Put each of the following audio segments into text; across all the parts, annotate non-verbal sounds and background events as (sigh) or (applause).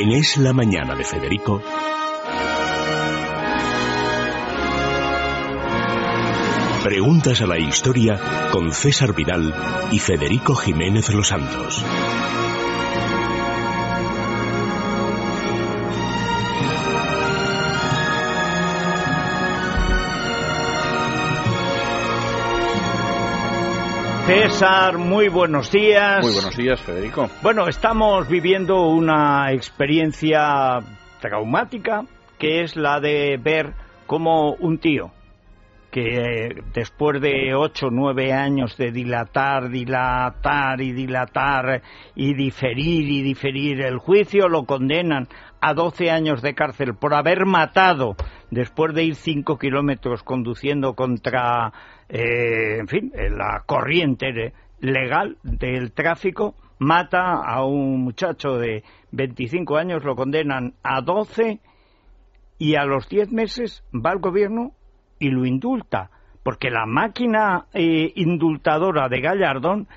En Es la Mañana de Federico. Preguntas a la historia con César Vidal y Federico Jiménez Los Santos. César, muy buenos días. Muy buenos días, Federico. Bueno, estamos viviendo una experiencia traumática que es la de ver cómo un tío que después de ocho o nueve años de dilatar, dilatar y dilatar y diferir y diferir el juicio, lo condenan a doce años de cárcel por haber matado, después de ir cinco kilómetros conduciendo contra eh, en fin, la corriente legal del tráfico, mata a un muchacho de 25 años, lo condenan a 12 y a los 10 meses va al gobierno y lo indulta, porque la máquina eh, indultadora de Gallardón,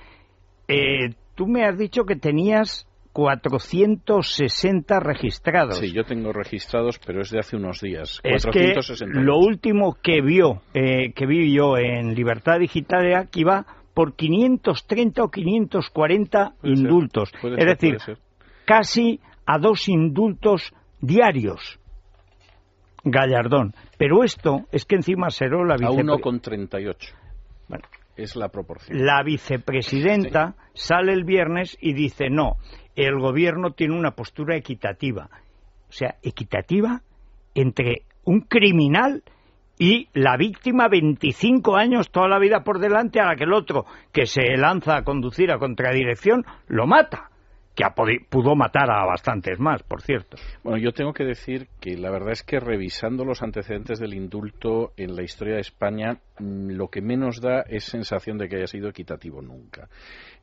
eh, tú me has dicho que tenías 460 registrados. Sí, yo tengo registrados, pero es de hace unos días. Es que lo último que vio, eh, que vi yo en Libertad Digital era que iba por 530 o 540 indultos. es decir, casi a dos indultos diarios. Gallardón. Pero esto es que encima seró la vicepresidenta. A 1,38. Bueno. Es la proporción. La vicepresidenta sale el viernes y dice, no, el gobierno tiene una postura equitativa. O sea, equitativa entre un criminal y la víctima 25 años toda la vida por delante a la que el otro que se lanza a conducir a contradirección lo mata que pudo matar a bastantes más, por cierto. Bueno, yo tengo que decir que la verdad es que revisando los antecedentes del indulto en la historia de España, mm, lo que menos da es sensación de que haya sido equitativo nunca.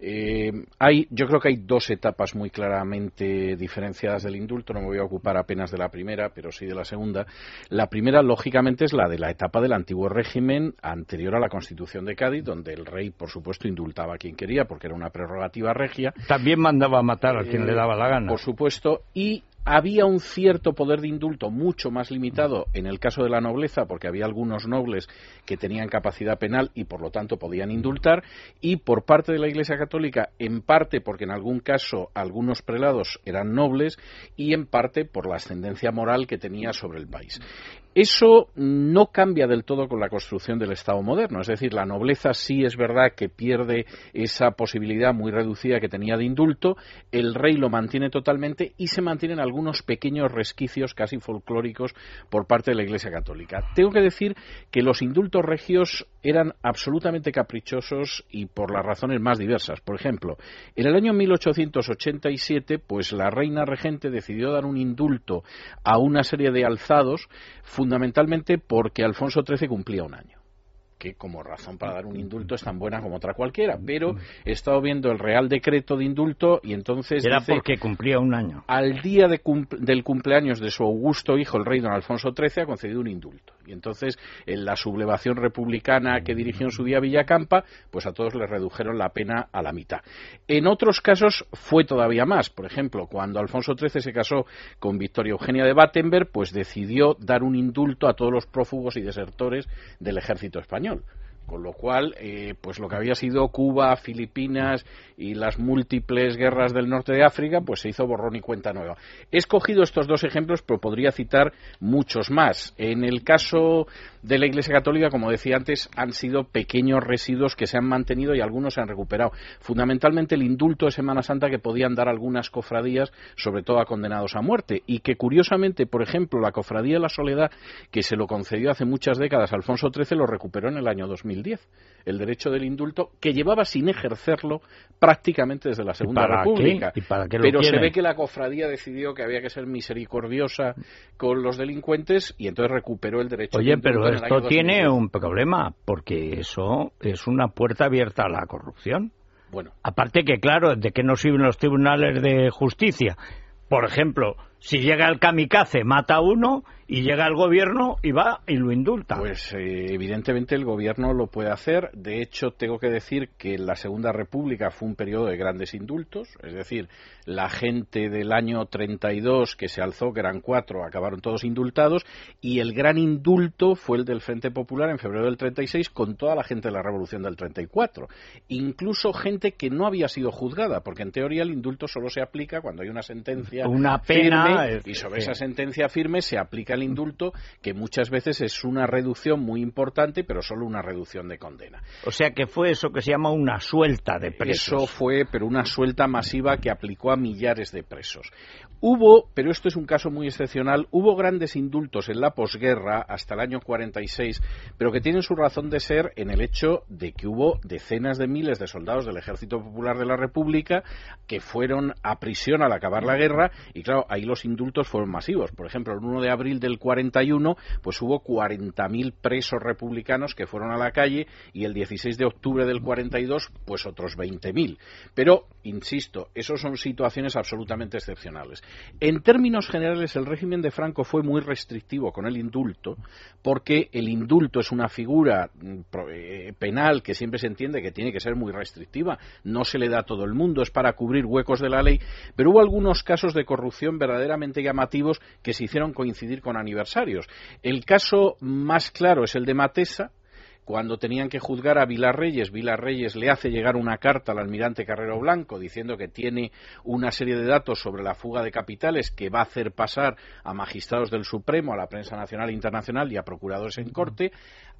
Eh, hay, yo creo que hay dos etapas muy claramente diferenciadas del indulto. No me voy a ocupar apenas de la primera, pero sí de la segunda. La primera, lógicamente, es la de la etapa del antiguo régimen anterior a la Constitución de Cádiz, donde el rey, por supuesto, indultaba a quien quería, porque era una prerrogativa regia. También mandaba matar a quien le daba la gana. Por supuesto. Y había un cierto poder de indulto mucho más limitado en el caso de la nobleza, porque había algunos nobles que tenían capacidad penal y por lo tanto podían indultar, y por parte de la Iglesia Católica, en parte porque en algún caso algunos prelados eran nobles y en parte por la ascendencia moral que tenía sobre el país. Eso no cambia del todo con la construcción del Estado moderno, es decir, la nobleza sí es verdad que pierde esa posibilidad muy reducida que tenía de indulto, el rey lo mantiene totalmente y se mantienen algunos pequeños resquicios casi folclóricos por parte de la Iglesia Católica. Tengo que decir que los indultos regios eran absolutamente caprichosos y por las razones más diversas. Por ejemplo, en el año 1887, pues la reina regente decidió dar un indulto a una serie de alzados fundamentalmente porque Alfonso XIII cumplía un año que como razón para dar un indulto es tan buena como otra cualquiera, pero he estado viendo el Real Decreto de indulto y entonces... Era porque cumplía un año. Al día del cumpleaños de su augusto hijo, el rey don Alfonso XIII, ha concedido un indulto. Y entonces, en la sublevación republicana que dirigió en su día Villacampa, pues a todos les redujeron la pena a la mitad. En otros casos fue todavía más. Por ejemplo, cuando Alfonso XIII se casó con Victoria Eugenia de Battenberg, pues decidió dar un indulto a todos los prófugos y desertores del ejército español con lo cual, eh, pues lo que había sido Cuba, Filipinas y las múltiples guerras del norte de África, pues se hizo borrón y cuenta nueva. He escogido estos dos ejemplos, pero podría citar muchos más. En el caso de la Iglesia Católica, como decía antes, han sido pequeños residuos que se han mantenido y algunos se han recuperado. Fundamentalmente el indulto de Semana Santa que podían dar algunas cofradías, sobre todo a condenados a muerte, y que curiosamente, por ejemplo, la cofradía de la Soledad, que se lo concedió hace muchas décadas Alfonso XIII, lo recuperó en el año 2000 el derecho del indulto, que llevaba sin ejercerlo prácticamente desde la Segunda República. Pero se ve que la cofradía decidió que había que ser misericordiosa con los delincuentes y entonces recuperó el derecho. Oye, pero esto tiene un problema, porque eso es una puerta abierta a la corrupción. Bueno. Aparte que, claro, ¿de qué nos sirven los tribunales de justicia? Por ejemplo, Si llega el kamikaze, mata a uno y llega el gobierno y va y lo indulta. Pues eh, evidentemente el gobierno lo puede hacer. De hecho, tengo que decir que la Segunda República fue un periodo de grandes indultos. Es decir, la gente del año 32 que se alzó, que eran cuatro, acabaron todos indultados. Y el gran indulto fue el del Frente Popular en febrero del 36 con toda la gente de la Revolución del 34. Incluso gente que no había sido juzgada, porque en teoría el indulto solo se aplica cuando hay una sentencia una pena firme y sobre esa sentencia firme se aplica el indulto, que muchas veces es una reducción muy importante, pero solo una reducción de condena. O sea que fue eso que se llama una suelta de presos. Eso fue, pero una suelta masiva que aplicó a millares de presos. Hubo, pero esto es un caso muy excepcional, hubo grandes indultos en la posguerra hasta el año 46, pero que tienen su razón de ser en el hecho de que hubo decenas de miles de soldados del Ejército Popular de la República que fueron a prisión al acabar la guerra y claro, ahí los indultos fueron masivos. Por ejemplo, el 1 de abril del 41, pues hubo 40.000 presos republicanos que fueron a la calle y el 16 de octubre del 42, pues otros 20.000. Pero, insisto, esos son situaciones absolutamente excepcionales. En términos generales, el régimen de Franco fue muy restrictivo con el indulto, porque el indulto es una figura mm, eh, penal que siempre se entiende que tiene que ser muy restrictiva, no se le da a todo el mundo, es para cubrir huecos de la ley, pero hubo algunos casos de corrupción llamativos que se hicieron coincidir con aniversarios. El caso más claro es el de Matesa, cuando tenían que juzgar a Vilar Reyes, Vilar Reyes le hace llegar una carta al almirante Carrero Blanco diciendo que tiene una serie de datos sobre la fuga de capitales que va a hacer pasar a magistrados del Supremo, a la prensa nacional e internacional y a procuradores en corte.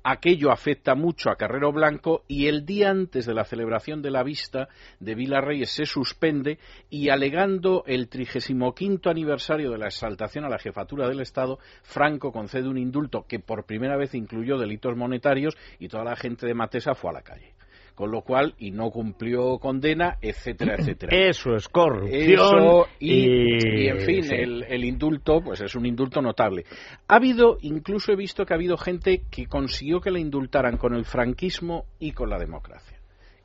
Aquello afecta mucho a Carrero Blanco y el día antes de la celebración de la vista de Vilar Reyes se suspende y alegando el 35 aniversario de la exaltación a la jefatura del Estado, Franco concede un indulto que por primera vez incluyó delitos monetarios y toda la gente de Matesa fue a la calle con lo cual y no cumplió condena, etcétera, (clears throat) etcétera. Eso es corrupción y, en fin, el, el, indulto, pues es un indulto notable. Ha habido, incluso he visto que ha habido gente que consiguió que la indultaran con el franquismo y con la democracia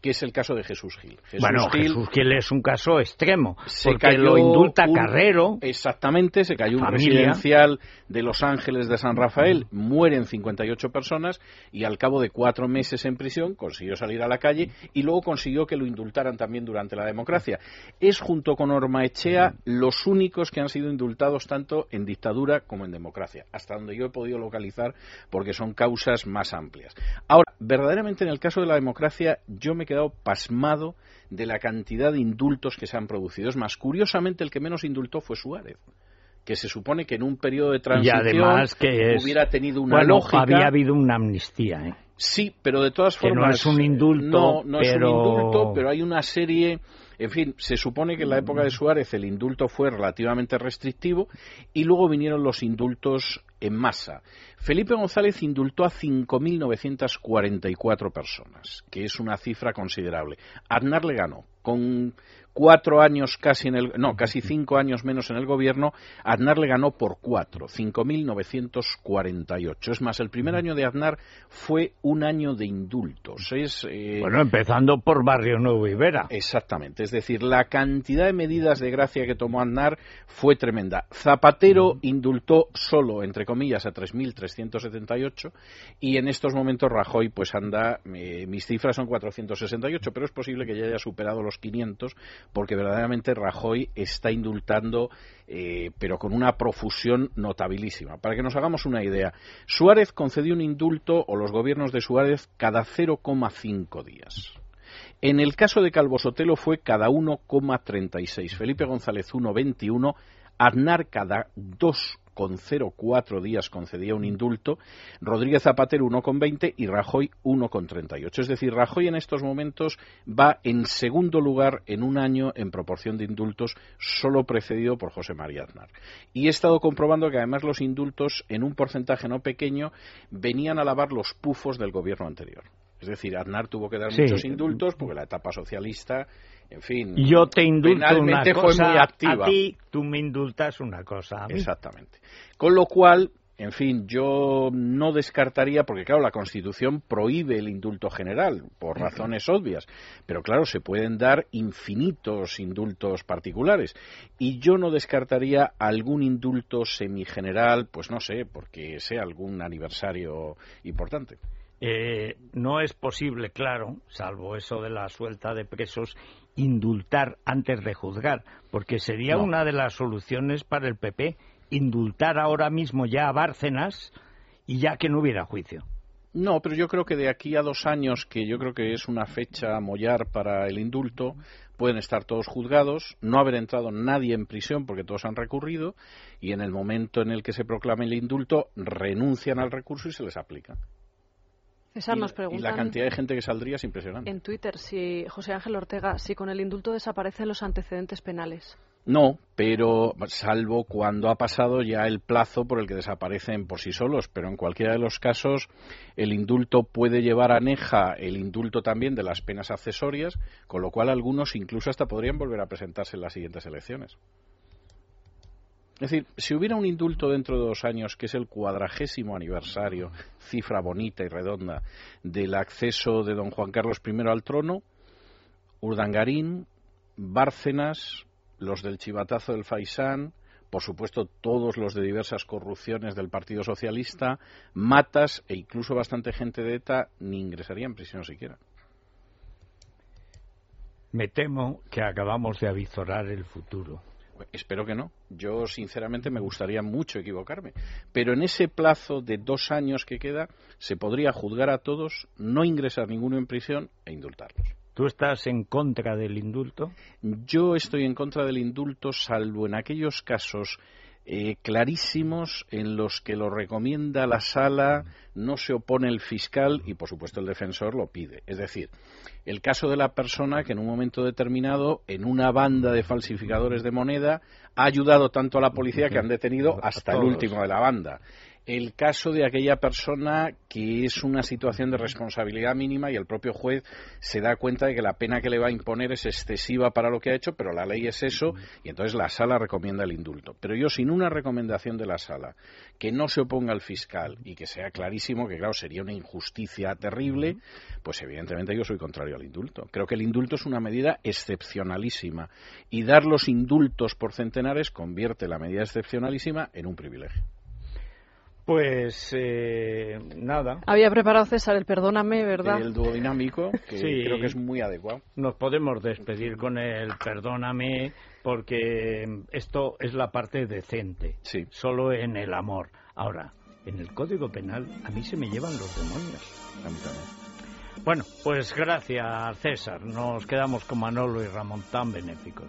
que es el caso de Jesús Gil. bueno, Jesús Gil es un caso extremo, se porque lo indulta Carrero. Exactamente, se cayó un residencial de Los Ángeles de San Rafael, mueren 58 personas y al cabo de cuatro meses en prisión consiguió salir a la calle y luego consiguió que lo indultaran también durante la democracia. Es junto con Ormaechea los únicos que han sido indultados tanto en dictadura como en democracia, hasta donde yo he podido localizar porque son causas más amplias. Ahora, verdaderamente en el caso de la democracia yo me quedado pasmado de la cantidad de indultos que se han producido. Es más, curiosamente, el que menos indultó fue Suárez que se supone que en un periodo de transición que hubiera tenido una lógica. Había habido una amnistía, ¿eh? Sí, pero de todas formas. no es un indulto. No, no es un indulto, pero hay una serie. En fin, se supone que en la época de Suárez el indulto fue relativamente restrictivo y luego vinieron los indultos en masa. Felipe González indultó a 5.944 personas, que es una cifra considerable. Aznar le ganó, con cuatro años casi en el, no, casi cinco años menos en el gobierno, Aznar le ganó por cuatro, 5.948. Es más, el primer año de Aznar fue un año de indultos. Es, eh, bueno, empezando por Barrio Nuevo Ibera. Exactamente, es decir, la cantidad de medidas de gracia que tomó Aznar fue tremenda. Zapatero indultó solo, entre comillas, a 3.378 y en estos momentos Rajoy pues anda, eh, mis cifras son 468, pero es posible que ya haya superado los 500 porque verdaderamente Rajoy está indultando, eh, pero con una profusión notabilísima. Para que nos hagamos una idea, Suárez concedió un indulto, o los gobiernos de Suárez, cada 0,5 días. En el caso de Calvo Sotelo fue cada 1,36. Felipe González 1,21. Aznar cada 2 con 0,4 días concedía un indulto, Rodríguez Zapatero 1,20 y Rajoy 1,38. Es decir, Rajoy en estos momentos va en segundo lugar en un año en proporción de indultos, solo precedido por José María Aznar. Y he estado comprobando que además los indultos, en un porcentaje no pequeño, venían a lavar los pufos del gobierno anterior. Es decir, Aznar tuvo que dar muchos indultos porque la etapa socialista en fin. Yo te indulto una cosa, a ti tú me indultas una cosa. Exactamente. Con lo cual, En fin, yo no descartaría, porque claro, la Constitución prohíbe el indulto general, por razones obvias, pero claro, se pueden dar infinitos indultos particulares. Y yo no descartaría algún indulto semigeneral, pues no sé, porque sea algún aniversario importante. Eh, no es posible, claro, salvo eso de la suelta de presos, indultar antes de juzgar, porque sería una de las soluciones para el PP indultar ahora mismo ya a Bárcenas y ya que no hubiera juicio. No, pero yo creo que de aquí a dos años, que yo creo que es una fecha a mollar para el indulto, pueden estar todos juzgados, no haber entrado nadie en prisión porque todos han recurrido y en el momento en el que se proclame el indulto renuncian al recurso y se les aplica. César nos y la cantidad de gente que saldría es impresionante. En Twitter, si José Ángel Ortega, si con el indulto desaparecen los antecedentes penales. No, pero salvo cuando ha pasado ya el plazo por el que desaparecen por sí solos, pero en cualquiera de los casos el indulto puede llevar aneja el indulto también de las penas accesorias, con lo cual algunos incluso hasta podrían volver a presentarse en las siguientes elecciones. Es decir, si hubiera un indulto dentro de dos años, que es el cuadragésimo aniversario, cifra bonita y redonda, del acceso de don Juan Carlos I al trono, Urdangarín, Bárcenas, los del chivatazo del Faisán, por supuesto todos los de diversas corrupciones del Partido Socialista, Matas e incluso bastante gente de ETA ni ingresaría en prisión siquiera. Me temo que acabamos de avisorar el futuro. Espero que no. Yo, sinceramente, me gustaría mucho equivocarme. Pero en ese plazo de dos años que queda, se podría juzgar a todos, no ingresar ninguno en prisión e indultarlos. ¿Tú estás en contra del indulto? Yo estoy en contra del indulto, salvo en aquellos casos eh, clarísimos en los que lo recomienda la sala, no se opone el fiscal y, por supuesto, el defensor lo pide. Es decir, el caso de la persona que en un momento determinado, en una banda de falsificadores de moneda, ha ayudado tanto a la policía que han detenido hasta el último de la banda el caso de aquella persona que es una situación de responsabilidad mínima y el propio juez se da cuenta de que la pena que le va a imponer es excesiva para lo que ha hecho, pero la ley es eso y entonces la sala recomienda el indulto. Pero yo sin una recomendación de la sala que no se oponga al fiscal y que sea clarísimo que claro sería una injusticia terrible, pues evidentemente yo soy contrario al indulto. Creo que el indulto es una medida excepcionalísima y dar los indultos por centenares convierte la medida excepcionalísima en un privilegio. Pues eh, nada. Había preparado César el perdóname, ¿verdad? El dúo dinámico, (laughs) que creo que es muy adecuado. Nos podemos despedir con el perdóname, porque esto es la parte decente. Sí. Solo en el amor. Ahora, en el Código Penal a mí se me llevan los demonios. A mí también. Bueno, pues gracias, César. Nos quedamos con Manolo y Ramón tan benéficos.